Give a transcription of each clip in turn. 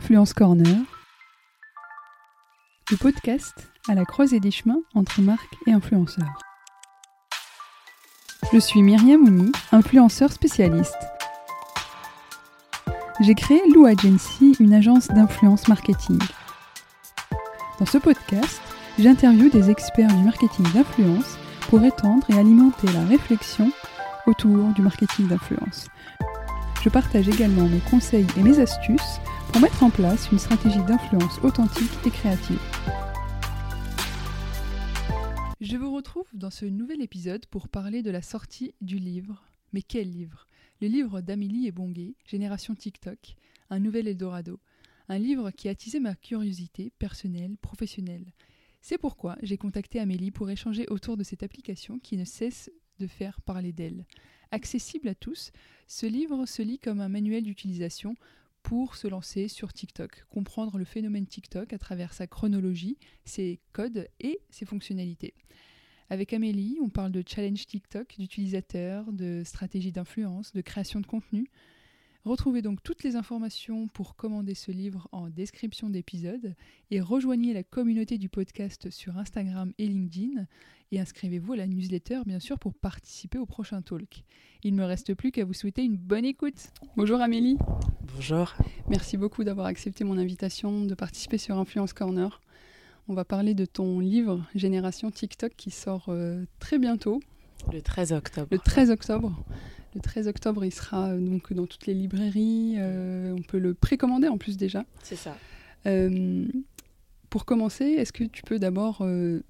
Influence Corner, le podcast à la croisée des chemins entre marques et influenceurs. Je suis Myriam Ouni, influenceur spécialiste. J'ai créé Lou Agency, une agence d'influence marketing. Dans ce podcast, j'interviewe des experts du marketing d'influence pour étendre et alimenter la réflexion autour du marketing d'influence. Je partage également mes conseils et mes astuces pour mettre en place une stratégie d'influence authentique et créative. Je vous retrouve dans ce nouvel épisode pour parler de la sortie du livre. Mais quel livre? Le livre d'Amélie et Bonguet, Génération TikTok, un nouvel Eldorado. Un livre qui a attisé ma curiosité personnelle, professionnelle. C'est pourquoi j'ai contacté Amélie pour échanger autour de cette application qui ne cesse de faire parler d'elle. Accessible à tous, ce livre se lit comme un manuel d'utilisation pour se lancer sur TikTok, comprendre le phénomène TikTok à travers sa chronologie, ses codes et ses fonctionnalités. Avec Amélie, on parle de challenge TikTok, d'utilisateurs, de stratégie d'influence, de création de contenu. Retrouvez donc toutes les informations pour commander ce livre en description d'épisode et rejoignez la communauté du podcast sur Instagram et LinkedIn et inscrivez-vous à la newsletter bien sûr pour participer au prochain talk. Il ne me reste plus qu'à vous souhaiter une bonne écoute. Bonjour Amélie. Bonjour. Merci beaucoup d'avoir accepté mon invitation de participer sur Influence Corner. On va parler de ton livre Génération TikTok qui sort euh, très bientôt. Le 13 octobre. Le 13 octobre. Le 13 octobre, il sera euh, donc dans toutes les librairies. euh, on peut le précommander en plus déjà. C'est ça. Euh, pour commencer, est-ce que tu peux d'abord euh,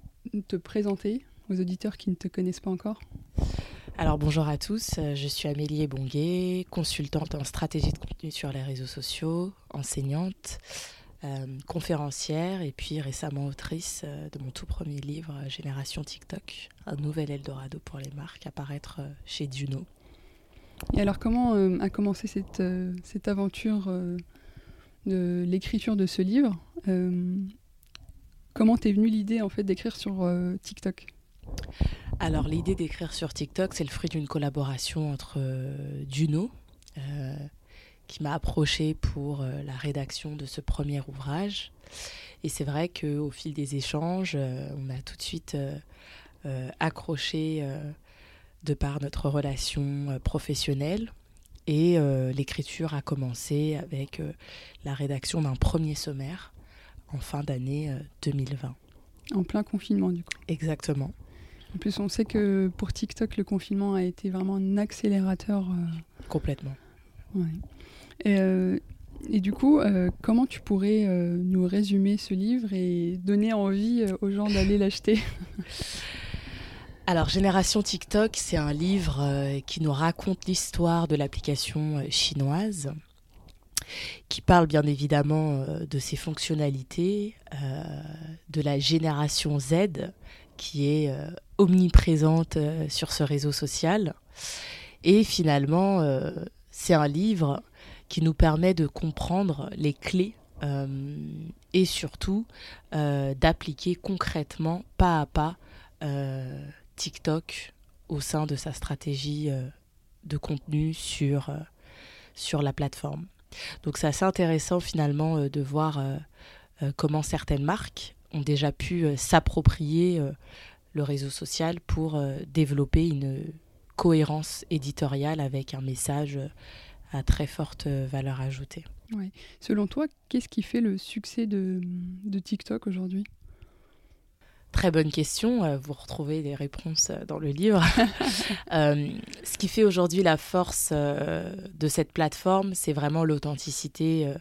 te présenter aux auditeurs qui ne te connaissent pas encore? Alors bonjour à tous, je suis Amélie Bonguet, consultante en stratégie de contenu sur les réseaux sociaux, enseignante, euh, conférencière et puis récemment autrice euh, de mon tout premier livre euh, Génération TikTok, un nouvel Eldorado pour les marques à paraître euh, chez Juno. Et alors, comment euh, a commencé cette, euh, cette aventure euh, de l'écriture de ce livre Comment t'es venue l'idée en fait d'écrire sur TikTok? Alors l'idée d'écrire sur TikTok, c'est le fruit d'une collaboration entre euh, qui m'a approché pour la rédaction de ce premier ouvrage. Et c'est vrai qu'au fil des échanges, on a tout de suite accroché de par notre relation euh, professionnelle. Et euh, l'écriture a commencé avec euh, la rédaction d'un premier sommaire en fin d'année euh, 2020. En plein confinement, du coup. Exactement. En plus, on sait que pour TikTok, le confinement a été vraiment un accélérateur. euh, Complètement. ouais. Et, et du coup, comment tu pourrais nous résumer ce livre et donner envie aux gens d'aller l'acheter? Alors, Génération TikTok, c'est un livre euh, qui nous raconte l'histoire de l'application euh, chinoise, qui parle bien évidemment euh, de ses fonctionnalités, de la génération Z, qui est omniprésente sur ce réseau social. Et finalement, c'est un livre qui nous permet de comprendre les clés et surtout d'appliquer concrètement, pas à pas, TikTok au sein de sa stratégie euh, de contenu sur, euh, sur la plateforme. Donc c'est assez intéressant finalement euh, de voir comment certaines marques ont déjà pu s'approprier le réseau social pour développer une cohérence éditoriale avec un message à très forte valeur ajoutée. Selon toi, qu'est-ce qui fait le succès de, de TikTok aujourd'hui? Très bonne question. euh, Vous retrouvez les réponses euh, dans le livre. Euh, ce qui fait aujourd'hui la force de cette plateforme, c'est vraiment l'authenticité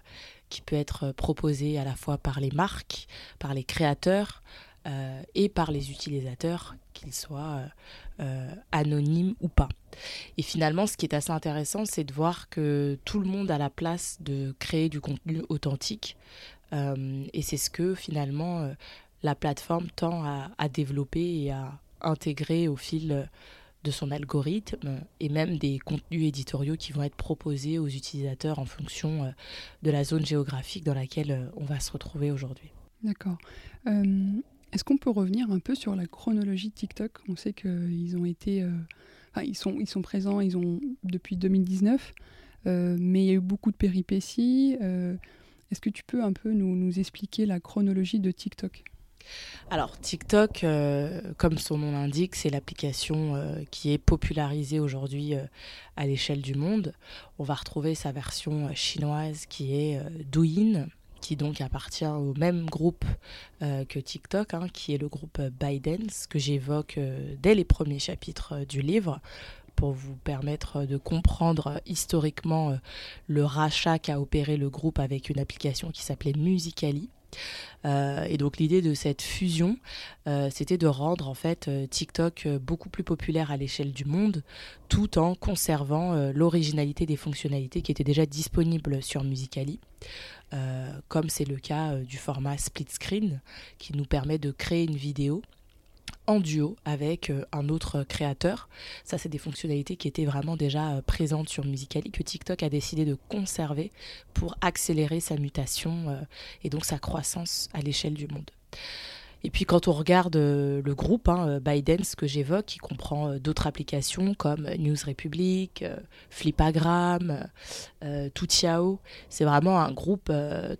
qui peut être proposée à la fois par les marques, par les créateurs, et par les utilisateurs, qu'ils soient anonymes ou pas. Et finalement, ce qui est assez intéressant, c'est de voir que tout le monde a la place de créer du contenu authentique. et c'est ce que finalement la plateforme tend à, développer et à intégrer au fil de son algorithme et même des contenus éditoriaux qui vont être proposés aux utilisateurs en fonction euh, de la zone géographique dans laquelle euh, on va se retrouver aujourd'hui. D'accord. Euh, est-ce qu'on peut revenir un peu sur la chronologie de TikTok? On sait qu'ils ont été, ils sont, présents, ils ont depuis 2019, mais il y a eu beaucoup de péripéties. Est-ce que tu peux un peu nous expliquer la chronologie de TikTok? Alors TikTok, euh, comme son nom l'indique, c'est l'application euh, qui est popularisée aujourd'hui euh, à l'échelle du monde. On va retrouver sa version chinoise qui est Douyin, qui donc appartient au même groupe que TikTok, hein, qui est le groupe ByteDance, que j'évoque dès les premiers chapitres du livre pour vous permettre de comprendre historiquement le rachat qu'a opéré le groupe avec une application qui s'appelait Musically. Euh, et donc l'idée de cette fusion, euh, c'était de rendre en fait euh, TikTok beaucoup plus populaire à l'échelle du monde, tout en conservant l'originalité des fonctionnalités qui étaient déjà disponibles sur Musicali. comme c'est le cas du format split screen qui nous permet de créer une vidéo en duo avec euh, un autre créateur. Ça, c'est des fonctionnalités qui étaient vraiment déjà euh, présentes sur Musicali, que TikTok a décidé de conserver pour accélérer sa mutation euh, et donc sa croissance à l'échelle du monde. Et puis quand on regarde euh, le groupe hein, Biden, ce que j'évoque, qui comprend euh, d'autres applications comme News Republic, euh, Flipagram, Toutiao, c'est vraiment un groupe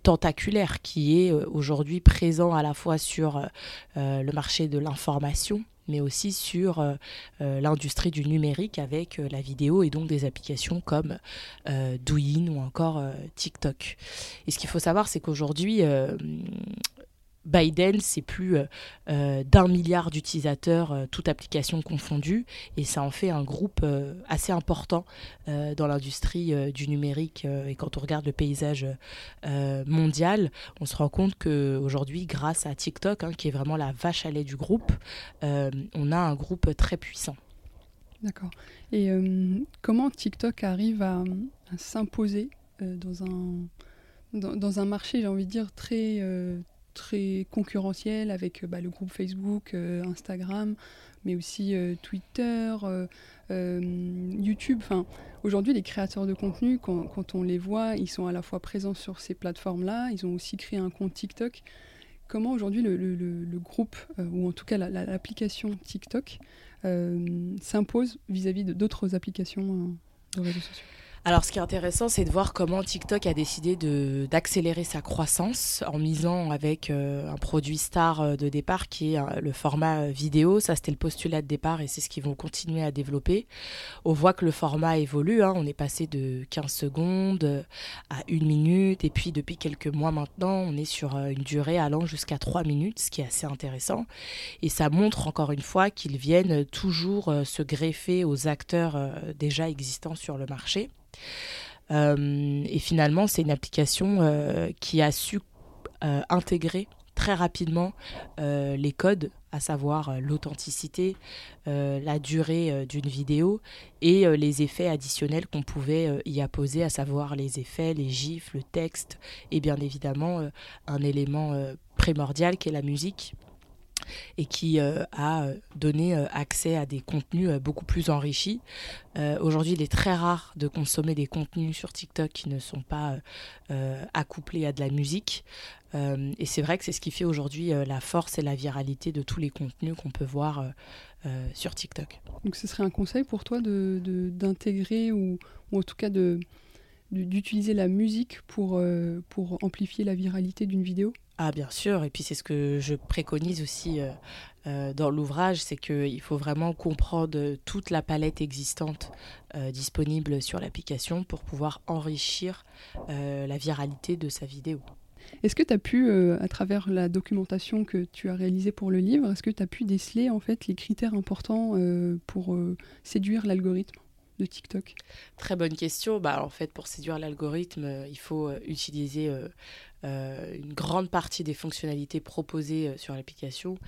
tentaculaire qui est aujourd'hui présent à la fois sur le marché de l'information, mais aussi sur l'industrie du numérique avec la vidéo et donc des applications comme Douyin ou encore TikTok. Et ce qu'il faut savoir, c'est qu'aujourd'hui, Biden, c'est plus euh, euh, d'un milliard d'utilisateurs, euh, toute application confondue, et ça en fait un groupe assez important dans l'industrie du numérique. et quand on regarde le paysage mondial, on se rend compte qu'aujourd'hui, grâce à TikTok, hein, qui est vraiment la vache à lait du groupe, on a un groupe très puissant. D'accord. Et comment TikTok arrive à, s'imposer dans un, dans, un marché, j'ai envie de dire, très très concurrentiel avec euh, bah, le groupe Facebook, euh, Instagram, mais aussi euh, Twitter, YouTube. Enfin, aujourd'hui, les créateurs de contenu, quand, on les voit, ils sont à la fois présents sur ces plateformes-là, ils ont aussi créé un compte TikTok. Comment aujourd'hui le, groupe, ou en tout cas l'application TikTok, s'impose vis-à-vis d'autres applications de réseaux sociaux? Alors, ce qui est intéressant, c'est de voir comment TikTok a décidé d'accélérer sa croissance en misant avec euh, un produit star euh, de départ qui est euh, le format vidéo. Ça, c'était le postulat de départ et c'est ce qu'ils vont continuer à développer. On voit que le format évolue. Hein. On est passé de 15 secondes à 1 minute et puis depuis quelques mois maintenant, on est sur une durée allant jusqu'à 3 minutes, ce qui est assez intéressant. Et ça montre encore une fois qu'ils viennent toujours se greffer aux acteurs déjà existants sur le marché. Euh, et finalement, c'est une application euh, qui a su euh, intégrer très rapidement les codes, à savoir l'authenticité, la durée d'une vidéo et les effets additionnels qu'on pouvait y apposer, à savoir les effets, les gifs, le texte et bien évidemment un élément primordial qui est la musique et qui euh, a euh, donné euh, accès à des contenus beaucoup plus enrichis. Aujourd'hui, il est très rare de consommer des contenus sur TikTok qui ne sont pas accouplés à de la musique. et c'est vrai que c'est ce qui fait aujourd'hui la force et la viralité de tous les contenus qu'on peut voir sur TikTok. Donc ce serait un conseil pour toi d'intégrer ou, ou, en tout cas de d'utiliser la musique pour, pour amplifier la viralité d'une vidéo. Ah bien sûr, et puis c'est ce que je préconise aussi euh, euh, dans l'ouvrage, c'est qu'il faut vraiment comprendre toute la palette existante euh, disponible sur l'application pour pouvoir enrichir la viralité de sa vidéo. Est-ce que tu as pu, à travers la documentation que tu as réalisée pour le livre, est-ce que tu as pu déceler en fait les critères importants pour séduire l'algorithme? De TikTok? Très bonne question. Bah, en fait, pour séduire l'algorithme, il faut utiliser euh, une grande partie des fonctionnalités proposées euh, sur l'application,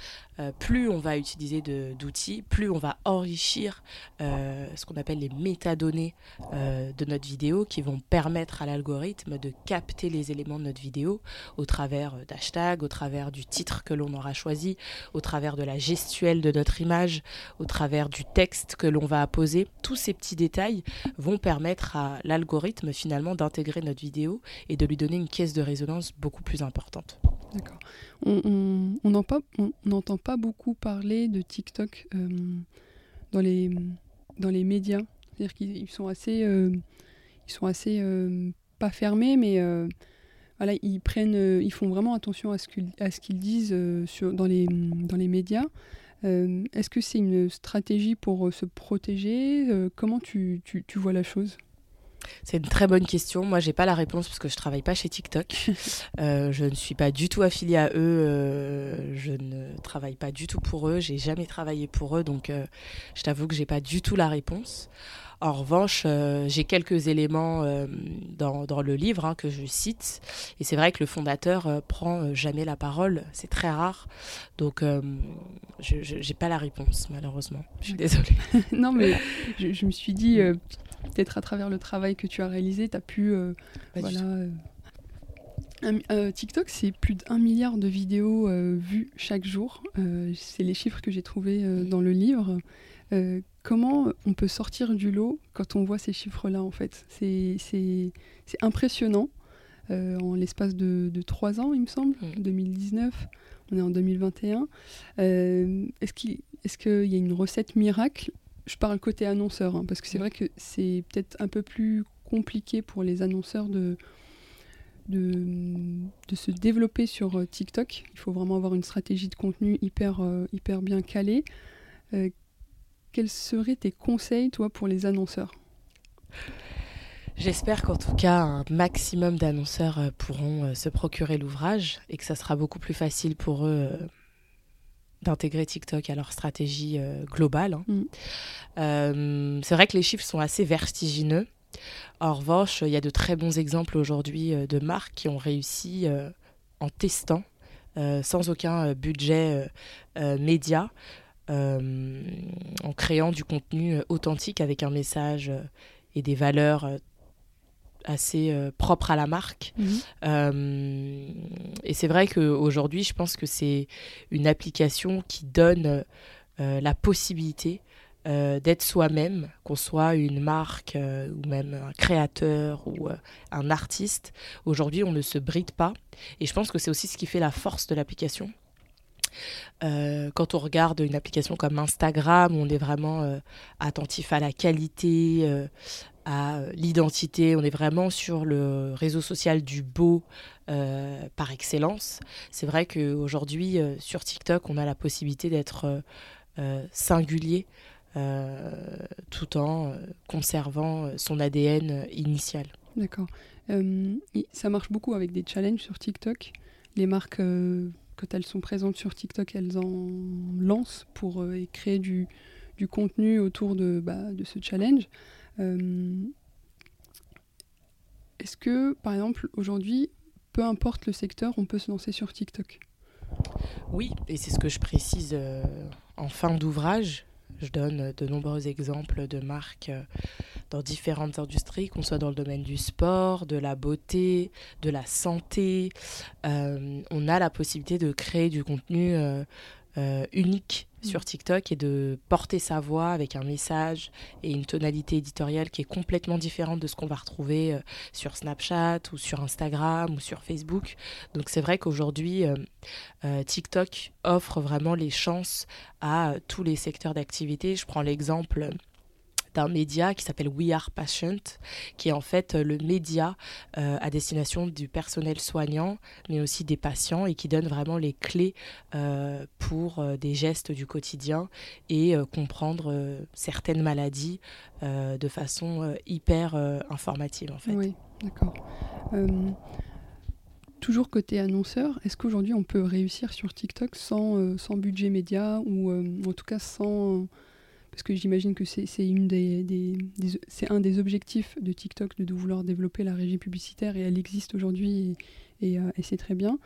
euh, plus on va utiliser d'outils, plus on va enrichir ce qu'on appelle les métadonnées de notre vidéo qui vont permettre à l'algorithme de capter les éléments de notre vidéo au travers d'hashtags, au travers du titre que l'on aura choisi, au travers de la gestuelle de notre image, au travers du texte que l'on va apposer. Tous ces petits détails vont permettre à l'algorithme finalement d'intégrer notre vidéo et de lui donner une caisse de résonance beaucoup plus importante. D'accord. On n'entend pas, beaucoup parler de TikTok euh, dans, les, dans les médias. C'est-à-dire qu'ils sont assez, euh, ils sont assez euh, pas fermés, mais voilà, ils, prennent, ils font vraiment attention à ce qu'ils disent dans, les, dans les médias. Est-ce que c'est une stratégie pour se protéger? Comment tu, tu, tu vois la chose? C'est une très bonne question. Moi, j'ai pas la réponse parce que je travaille pas chez TikTok. Euh, je ne suis pas du tout affiliée à eux. Euh, je ne travaille pas du tout pour eux. J'ai jamais travaillé pour eux, donc euh, je t'avoue que j'ai pas du tout la réponse. En revanche, j'ai quelques éléments dans, dans, le livre hein, que je cite. Et c'est vrai que le fondateur prend jamais la parole. C'est très rare. Donc, je n'ai pas la réponse, malheureusement. Je suis désolée. non, mais je, je, me suis dit, peut-être à travers le travail que tu as réalisé, tu as pu. Euh, voilà, euh, euh, TikTok, c'est plus d'un milliard de vidéos vues chaque jour. c'est les chiffres que j'ai trouvés dans le livre. Comment on peut sortir du lot quand on voit ces chiffres-là, en fait? C'est impressionnant. en l'espace de, trois ans, il me semble, 2019, mmh. on est en 2021. Est-ce qu'il y a une recette miracle? Je parle côté annonceur, hein, parce que c'est mm. vrai que c'est peut-être un peu plus compliqué pour les annonceurs de, de, se développer sur euh, TikTok. Il faut vraiment avoir une stratégie de contenu hyper, euh, hyper bien calée. Euh, quels seraient tes conseils, toi, pour les annonceurs? J'espère qu'en tout cas, un maximum d'annonceurs pourront se procurer l'ouvrage et que ça sera beaucoup plus facile pour eux d'intégrer TikTok à leur stratégie euh, globale. Hein. Mm. Euh, c'est vrai que les chiffres sont assez vertigineux. En revanche, il y a de très bons exemples aujourd'hui euh, de marques qui ont réussi en testant, sans aucun budget média, en créant du contenu authentique avec un message et des valeurs assez euh, propre à la marque. Mhm. Euh, et c'est vrai qu'aujourd'hui, je pense que c'est une application qui donne euh, la possibilité d'être soi-même, qu'on soit une marque ou même un créateur ou un artiste. Aujourd'hui, on ne se bride pas. Et je pense que c'est aussi ce qui fait la force de l'application. Quand on regarde une application comme Instagram, on est vraiment attentif à la qualité, à euh, l'identité. On est vraiment sur le réseau social du beau euh, par excellence. C'est vrai qu'aujourd'hui, euh, sur TikTok, on a la possibilité d'être singulier tout en conservant son ADN initial. D'accord. ça marche beaucoup avec des challenges sur TikTok. Les marques, quand elles sont présentes sur TikTok, elles en lancent pour créer du, contenu autour de, bah, ce challenge. Euh, est-ce que, par exemple, aujourd'hui, peu importe le secteur, on peut se lancer sur TikTok? Oui, et c'est ce que je précise euh, en fin d'ouvrage. Je donne de nombreux exemples de marques euh, dans différentes industries, qu'on soit dans le domaine du sport, de la beauté, de la santé. on a la possibilité de créer du contenu euh, unique. Sur TikTok et de porter sa voix avec un message et une tonalité éditoriale qui est complètement différente de ce qu'on va retrouver euh, sur Snapchat ou sur Instagram ou sur Facebook. Donc c'est vrai qu'aujourd'hui, euh, TikTok offre vraiment les chances à tous les secteurs d'activité. Je prends l'exemple d'un média qui s'appelle We Are Patient, qui est en fait euh, le média euh, à destination du personnel soignant, mais aussi des patients, et qui donne vraiment les clés euh, pour des gestes du quotidien et comprendre certaines maladies de façon hyper informative. Oui, d'accord. Toujours côté annonceur, est-ce qu'aujourd'hui on peut réussir sur TikTok sans, sans budget média ou en tout cas sans parce que j'imagine que c'est un des objectifs de TikTok de, vouloir développer la régie publicitaire et elle existe aujourd'hui et, et c'est très bien.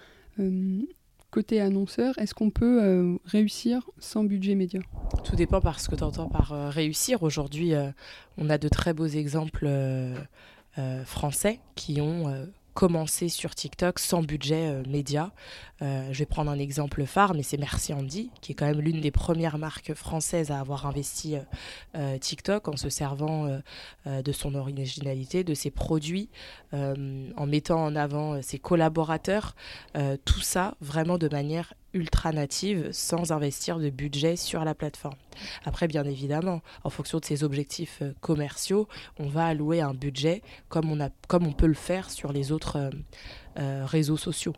côté annonceur, est-ce qu'on peut réussir sans budget média? Tout dépend par ce que tu entends par réussir. Aujourd'hui, on a de très beaux exemples français qui ont commencer sur TikTok sans budget euh, média. Euh, je vais prendre un exemple phare, mais c'est Merci Andy, qui est quand même l'une des premières marques françaises à avoir investi euh, TikTok en se servant de son originalité, de ses produits, en mettant en avant ses collaborateurs. tout ça vraiment de manière ultra native sans investir de budget sur la plateforme. Après, bien évidemment, en fonction de ses objectifs euh, commerciaux, on va allouer un budget comme on, a, comme peut le faire sur les autres euh, euh, réseaux sociaux.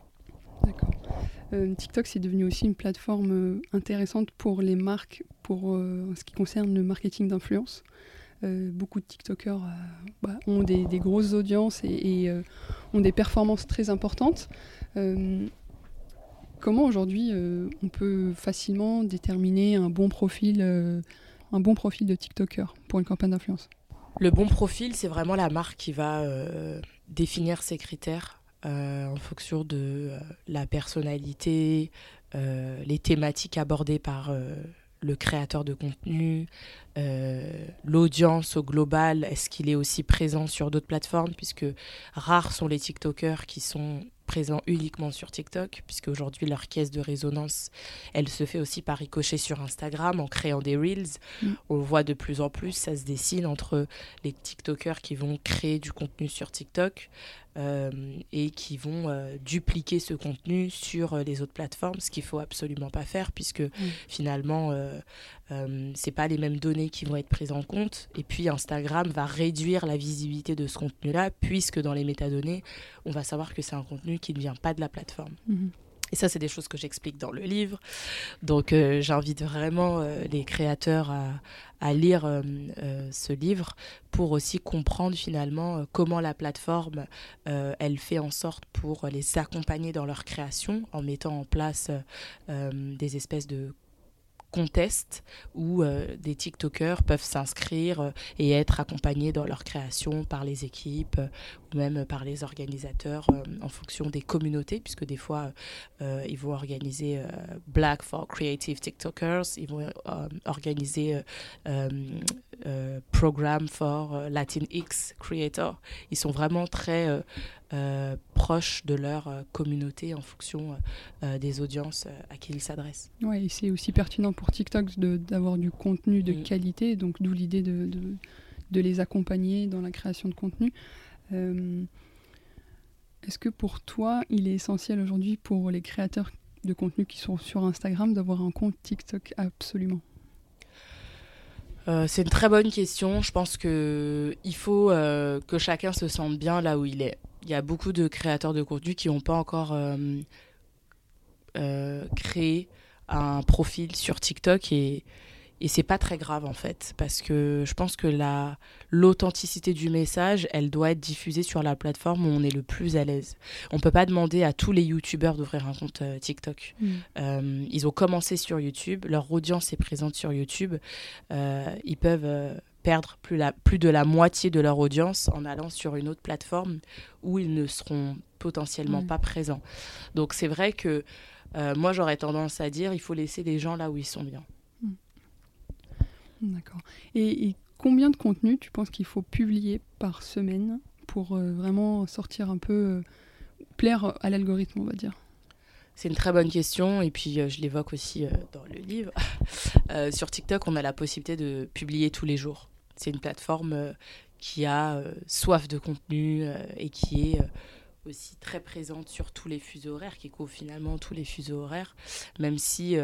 TikTok, c'est devenu aussi une plateforme intéressante pour les marques, pour ce qui concerne le marketing d'influence. beaucoup de TikTokers bah, ont des, grosses audiences et ont des performances très importantes. Comment aujourd'hui euh, on peut facilement déterminer un bon profil, euh, un bon profil de TikToker pour une campagne d'influence? Le bon profil, c'est vraiment la marque qui va euh, définir ses critères en fonction de la personnalité, les thématiques abordées par le créateur de contenu, l'audience au global, est-ce qu'il est aussi présent sur d'autres plateformes, puisque rares sont les TikTokers qui sont uniquement sur TikTok, puisque aujourd'hui leur caisse de résonance, elle se fait aussi par ricochet sur Instagram en créant des reels. Mm. On voit de plus en plus, ça se dessine entre les TikTokers qui vont créer du contenu sur TikTok et qui vont euh, dupliquer ce contenu sur euh, les autres plateformes, ce qu'il faut absolument pas faire, puisque mm. finalement, c'est pas les mêmes données qui vont être prises en compte. Et puis Instagram va réduire la visibilité de ce contenu-là, puisque dans les métadonnées, on va savoir que c'est un contenu qui ne vient pas de la plateforme. Mhm. Et ça, c'est des choses que j'explique dans le livre. Donc, euh, j'invite vraiment euh, les créateurs à, lire euh, ce livre pour aussi comprendre finalement comment la plateforme, elle fait en sorte pour les accompagner dans leur création en mettant en place des espèces de contest où euh, des TikTokers peuvent s'inscrire euh, et être accompagnés dans leur création par les équipes euh, ou même par les organisateurs en fonction des communautés, puisque des fois, ils vont organiser Black for Creative TikTokers, ils vont organiser Program for Latinx Creator. Ils sont vraiment très euh, proches de leur euh, communauté en fonction euh, des audiences à qui ils s'adressent. Oui, et c'est aussi pertinent pour TikTok d'avoir du contenu de mm. qualité, donc d'où l'idée de, de, les accompagner dans la création de contenu. Est-ce que pour toi, il est essentiel aujourd'hui pour les créateurs de contenu qui sont sur Instagram d'avoir un compte TikTok absolument? C'est une très bonne question. Je pense qu'il faut que chacun se sente bien là où il est il y a beaucoup de créateurs de contenu qui n'ont pas encore euh, euh, créé un profil sur TikTok et, et c'est pas très grave en fait. Parce que je pense que la l'authenticité du message elle doit être diffusée sur la plateforme où on est le plus à l'aise. On peut pas demander à tous les youtubeurs d'ouvrir un compte euh, TikTok. Mm. ils ont commencé sur YouTube leur audience est présente sur YouTube. Ils peuvent perdre plus, la, plus de la moitié de leur audience en allant sur une autre plateforme où ils ne seront potentiellement pas présents. Donc c'est vrai que euh, moi j'aurais tendance à dire il faut laisser les gens là où ils sont bien. Hmm. D'accord. Et, combien de contenu tu penses qu'il faut publier par semaine pour euh, vraiment sortir un peu, euh, plaire à l'algorithme, on va dire? C'est une très bonne question et puis je l'évoque aussi dans le livre. sur TikTok, on a la possibilité de publier tous les jours. C'est une plateforme euh, qui a euh, soif de contenu euh, et qui est aussi très présente sur tous les fuseaux horaires, qui couvre finalement tous les fuseaux horaires, même si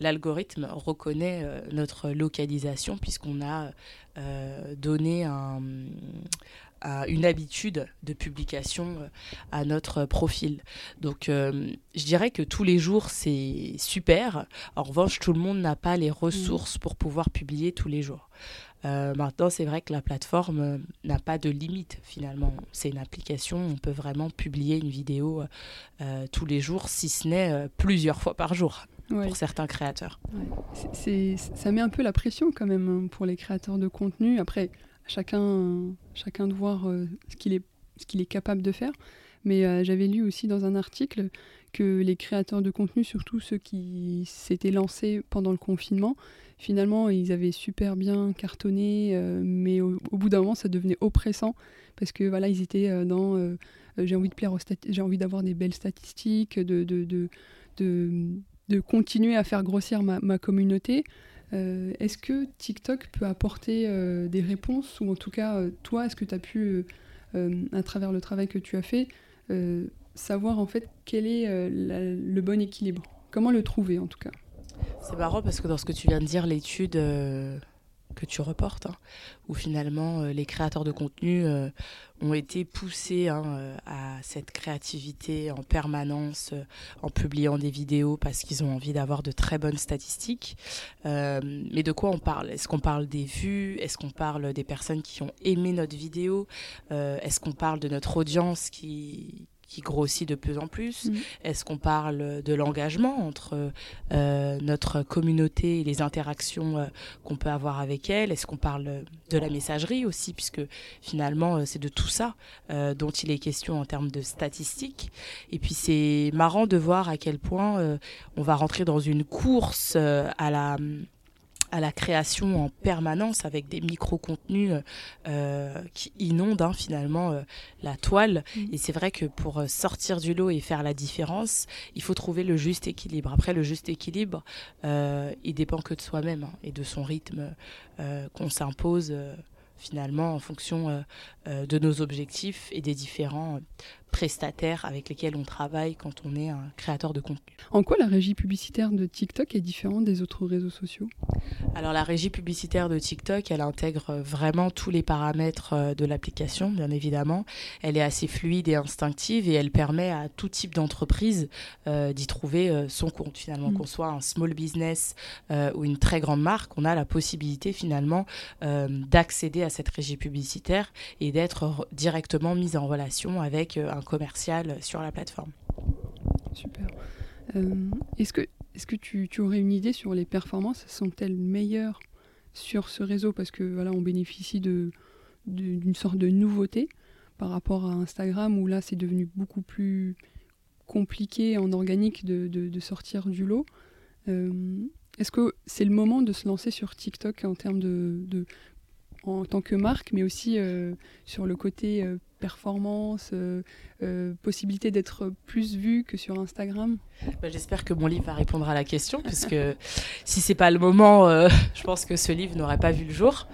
l'algorithme reconnaît notre localisation puisqu'on a donné une habitude de publication à notre profil. Donc je dirais que tous les jours c'est super. En revanche, tout le monde n'a pas les ressources pour pouvoir publier tous les jours. Euh, maintenant, c'est vrai que la plateforme euh, n'a pas de limite finalement. C'est une application, on peut vraiment publier une vidéo euh, tous les jours, si ce n'est plusieurs fois par jour. pour certains créateurs. C'est, ça met un peu la pression quand même hein, pour les créateurs de contenu. Après, chacun, chacun de voir euh, ce qu'il est, ce qu'il est capable de faire. Mais euh, j'avais lu aussi dans un article que les créateurs de contenu, surtout ceux qui s'étaient lancés pendant le confinement, finalement, ils avaient super bien cartonné, euh, mais au, bout d'un moment, ça devenait oppressant parce que voilà, ils étaient dans j'ai envie de plaire j'ai envie d'avoir des belles statistiques, de, continuer à faire grossir ma, communauté. est-ce que TikTok peut apporter des réponses ou en tout cas, toi, est-ce que tu as pu, à travers le travail que tu as fait, euh, savoir en fait quel est euh, le bon équilibre. Comment le trouver en tout cas C'est marrant parce que dans ce que tu viens de dire, l'étude euh, que tu reportes, hein, où finalement les créateurs de contenu ont été poussés hein, à cette créativité en permanence en publiant des vidéos parce qu'ils ont envie d'avoir de très bonnes statistiques. mais de quoi on parle? Est-ce qu'on parle des vues? Est-ce qu'on parle des personnes qui ont aimé notre vidéo? Est-ce qu'on parle de notre audience qui, qui grossit de plus en plus mm. Est-ce qu'on parle de l'engagement entre euh, notre communauté et les interactions euh, qu'on peut avoir avec elle? Est-ce qu'on parle de la messagerie aussi, puisque finalement euh, c'est de tout ça dont il est question en termes de statistiques. Et puis c'est marrant de voir à quel point on va rentrer dans une course à la à la création en permanence avec des micro-contenus euh, qui inondent hein, finalement euh, la toile. Mm. Et c'est vrai que pour euh, sortir du lot et faire la différence, il faut trouver le juste équilibre. Après, le juste équilibre, il dépend que de soi-même hein, et de son rythme qu'on s'impose finalement en fonction de nos objectifs et des différents prestataires avec lesquels on travaille quand on est un créateur de contenu. En quoi la régie publicitaire de TikTok est différente des autres réseaux sociaux? Alors la régie publicitaire de TikTok, elle intègre vraiment tous les paramètres euh, de l'application, bien évidemment. Elle est assez fluide et instinctive et elle permet à tout type d'entreprise euh, d'y trouver euh, son compte. Finalement, mm. qu'on soit un small business ou une très grande marque, on a la possibilité finalement d'accéder à cette régie publicitaire et d'être directement mise en relation avec un commercial sur la plateforme. Super. Euh, est-ce que, est que tu, aurais une idée sur les performances? Sont-elles meilleures sur ce réseau? Parce que voilà, on bénéficie d'une de, sorte de nouveauté par rapport à Instagram où là c'est devenu beaucoup plus compliqué en organique de, de sortir du lot. Euh, est-ce que c'est le moment de se lancer sur TikTok en termes de, en tant que marque, mais aussi euh, sur le côté performance, euh, euh, possibilité d'être plus vu que sur Instagram bah, J'espère que mon livre va répondre à la question, puisque si c'est pas le moment, euh, je pense que ce livre n'aurait pas vu le jour.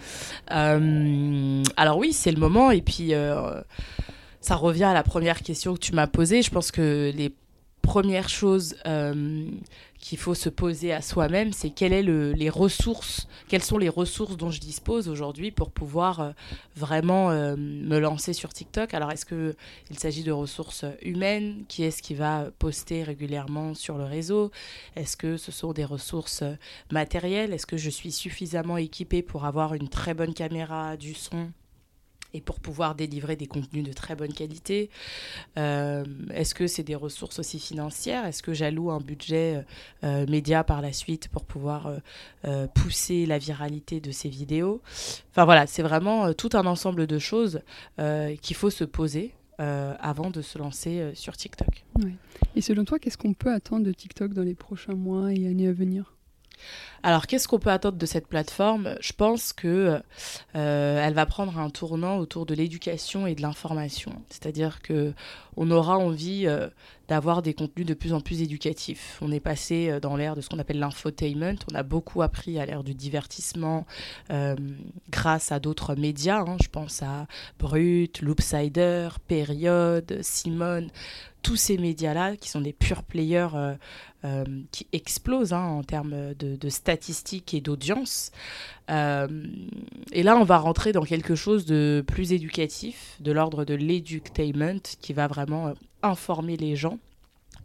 alors oui, c'est le moment, et puis ça revient à la première question que tu m'as posée. Je pense que les première chose euh, qu'il faut se poser à soi-même, c'est quelles, est les ressources, quelles sont les ressources dont je dispose aujourd'hui pour pouvoir euh, vraiment euh, me lancer sur TikTok. Alors, est-ce qu'il s'agit de ressources humaines? Qui est-ce qui va poster régulièrement sur le réseau? Est-ce que ce sont des ressources matérielles? Est-ce que je suis suffisamment équipée pour avoir une très bonne caméra, du son et pour pouvoir délivrer des contenus de très bonne qualité. Euh, Est-ce que c'est des ressources aussi financières? Est-ce que j'alloue un budget euh, média par la suite pour pouvoir euh, pousser la viralité de ces vidéos? Enfin voilà, c'est vraiment tout un ensemble de choses qu'il faut se poser avant de se lancer sur TikTok. Et selon toi, qu'est-ce qu'on peut attendre de TikTok dans les prochains mois et années à venir? Alors, qu'est-ce qu'on peut attendre de cette plateforme? Je pense que euh, elle va prendre un tournant autour de l'éducation et de l'information. C'est-à-dire que on aura envie euh, d'avoir des contenus de plus en plus éducatifs. On est passé euh, dans l'ère de ce qu'on appelle l'infotainment. On a beaucoup appris à l'ère du divertissement grâce à d'autres médias. Hein. Je pense à Brut, Loopsider, Période, Simone tous ces médias-là, qui sont des purs players euh, euh, qui explosent hein, en termes de, statistiques et d'audience. Euh, et là, on va rentrer dans quelque chose de plus éducatif, de l'ordre de l'edutainment, qui va vraiment informer les gens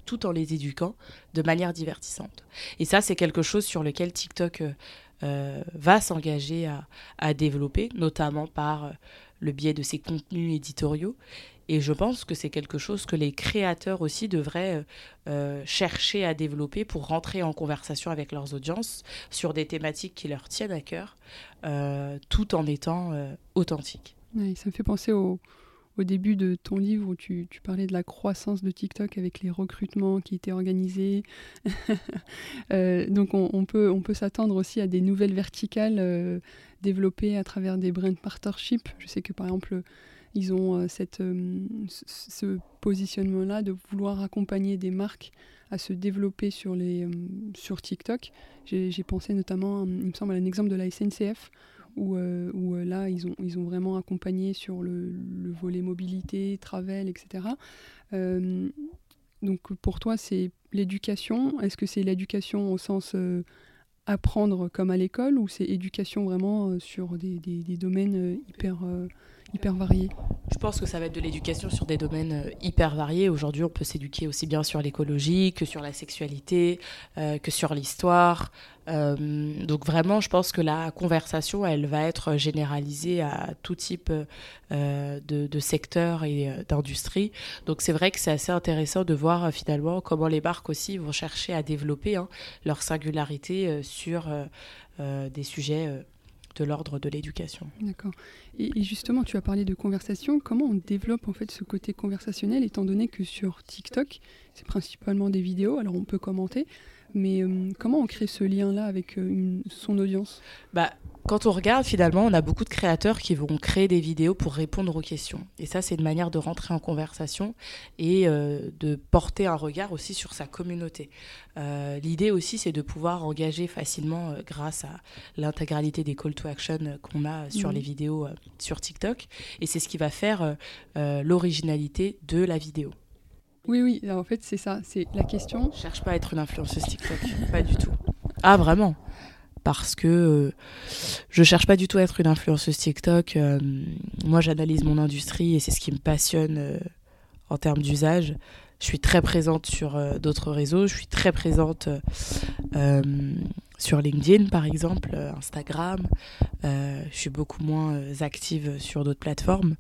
tout en les éduquant de manière divertissante. Et ça, c'est quelque chose sur lequel TikTok va s'engager à, développer, notamment par le biais de ses contenus éditoriaux Et je pense que c'est quelque chose que les créateurs aussi devraient chercher à développer pour rentrer en conversation avec leurs audiences sur des thématiques qui leur tiennent à cœur, tout en étant authentiques. ça me fait penser au, début de ton livre où tu, parlais de la croissance de TikTok avec les recrutements qui étaient organisés. Euh, donc on, peut, s'attendre aussi à des nouvelles verticales euh, développées à travers des brand partnerships. Je sais que par exemple, ils ont euh, cette, ce positionnement-là de vouloir accompagner des marques à se développer sur, les, sur TikTok. J'ai pensé notamment, il me semble, à un exemple de la SNCF où, euh, où, euh, là, ils ont, ils ont vraiment accompagné sur le, volet mobilité, travel, etc. Euh, donc pour toi, c'est l'éducation. Est-ce que c'est l'éducation au sens apprendre comme à l'école ou c'est éducation vraiment sur des, des domaines hyper hyper variés Je pense que ça va être de l'éducation sur des domaines euh, hyper variés. Aujourd'hui, on peut s'éduquer aussi bien sur l'écologie que sur la sexualité, euh, que sur l'histoire. Euh, donc vraiment, je pense que la conversation, elle va être généralisée à tout type de, de secteurs et d'industries. Donc c'est vrai que c'est assez intéressant de voir finalement comment les marques aussi vont chercher à développer hein, leur singularité sur des sujets de l'ordre de l'éducation. D'accord. Et, justement, tu as parlé de conversation. Comment on développe en fait ce côté conversationnel, étant donné que sur TikTok, c'est principalement des vidéos. Alors on peut commenter, mais euh, comment on crée ce lien-là avec euh, son audience? Bah quand on regarde, finalement, on a beaucoup de créateurs qui vont créer des vidéos pour répondre aux questions. Et ça, c'est une manière de rentrer en conversation et euh, de porter un regard aussi sur sa communauté. Euh, l'idée aussi, c'est de pouvoir engager facilement euh, grâce à l'intégralité des call to action qu'on a sur les vidéos sur TikTok. Et c'est ce qui va faire l'originalité de la vidéo. Oui, oui, en fait, c'est ça, c'est la question. Je cherche pas à être une influenceuse TikTok, pas du tout. Ah, vraiment? Parce que euh, je cherche pas du tout à être une influenceuse TikTok. Euh, moi, j'analyse mon industrie et c'est ce qui me passionne euh, en termes d'usage. Je suis très présente sur d'autres réseaux. Je suis très présente sur LinkedIn, par exemple, Instagram. je suis beaucoup moins active sur d'autres plateformes.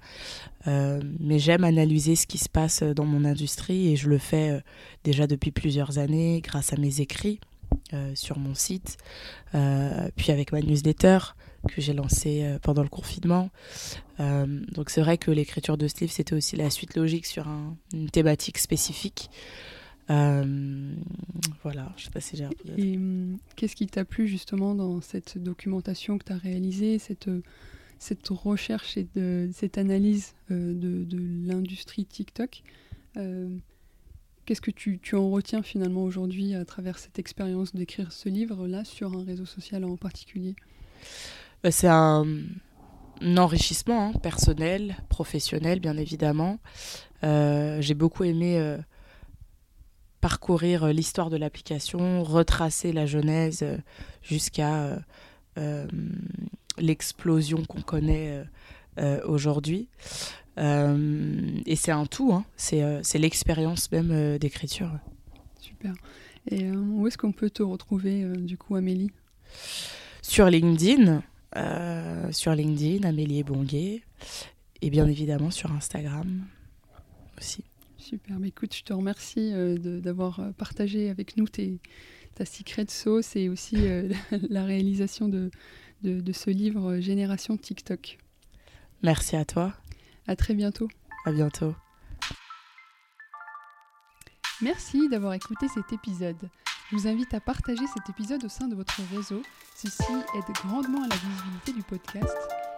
mais j'aime analyser ce qui se passe dans mon industrie et je le fais déjà depuis plusieurs années grâce à mes écrits. Euh, sur mon site, euh, puis avec ma newsletter que j'ai lancée euh, pendant le confinement. donc c'est vrai que l'écriture de ce livre, c'était aussi la suite logique sur une thématique spécifique. voilà, je sais pas si j'ai Et hum, qu'est-ce qui t'a plu justement dans cette documentation que tu as réalisée, cette, cette recherche et cette analyse de, de l'industrie TikTok? Qu'est-ce que tu, en retiens finalement aujourd'hui à travers cette expérience d'écrire ce livre-là sur un réseau social en particulier? Bah, C'est un, enrichissement hein, personnel, professionnel bien évidemment. Euh, j'ai beaucoup aimé euh, parcourir euh, l'histoire de l'application, retracer la genèse jusqu'à l'explosion qu'on connaît aujourd'hui. Euh, et c'est un tout, hein. euh, c'est l'expérience même euh, d'écriture. Super. Et où est-ce qu'on peut te retrouver, du coup, Amélie? Sur LinkedIn, sur LinkedIn, Amélie Bonguet, et bien évidemment sur Instagram aussi. Super, mais écoute, je te remercie d'avoir partagé avec nous tes, ta secret sauce et aussi la réalisation de, de, de, ce livre Génération TikTok. Merci à toi. À très bientôt. À bientôt. Merci d'avoir écouté cet épisode. Je vous invite à partager cet épisode au sein de votre réseau. Ceci aide grandement à la visibilité du podcast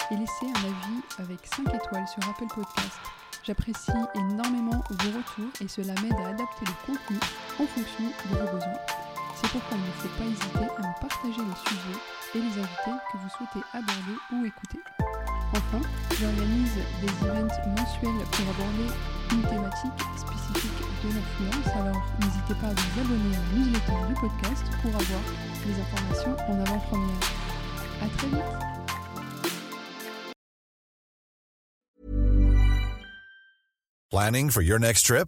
et laissez un avis avec 5 étoiles sur Apple Podcast. J'apprécie énormément vos retours et cela m'aide à adapter le contenu en fonction de vos besoins. C'est pourquoi il ne faut pas hésiter à me partager les sujets et les invités que vous souhaitez aborder ou écouter. Enfin, j'organise des events mensuels pour aborder une thématique spécifique de l'influence, alors n'hésitez pas à vous abonner à la newsletter du podcast pour avoir les informations en avant-première. À très vite Planning for your next trip?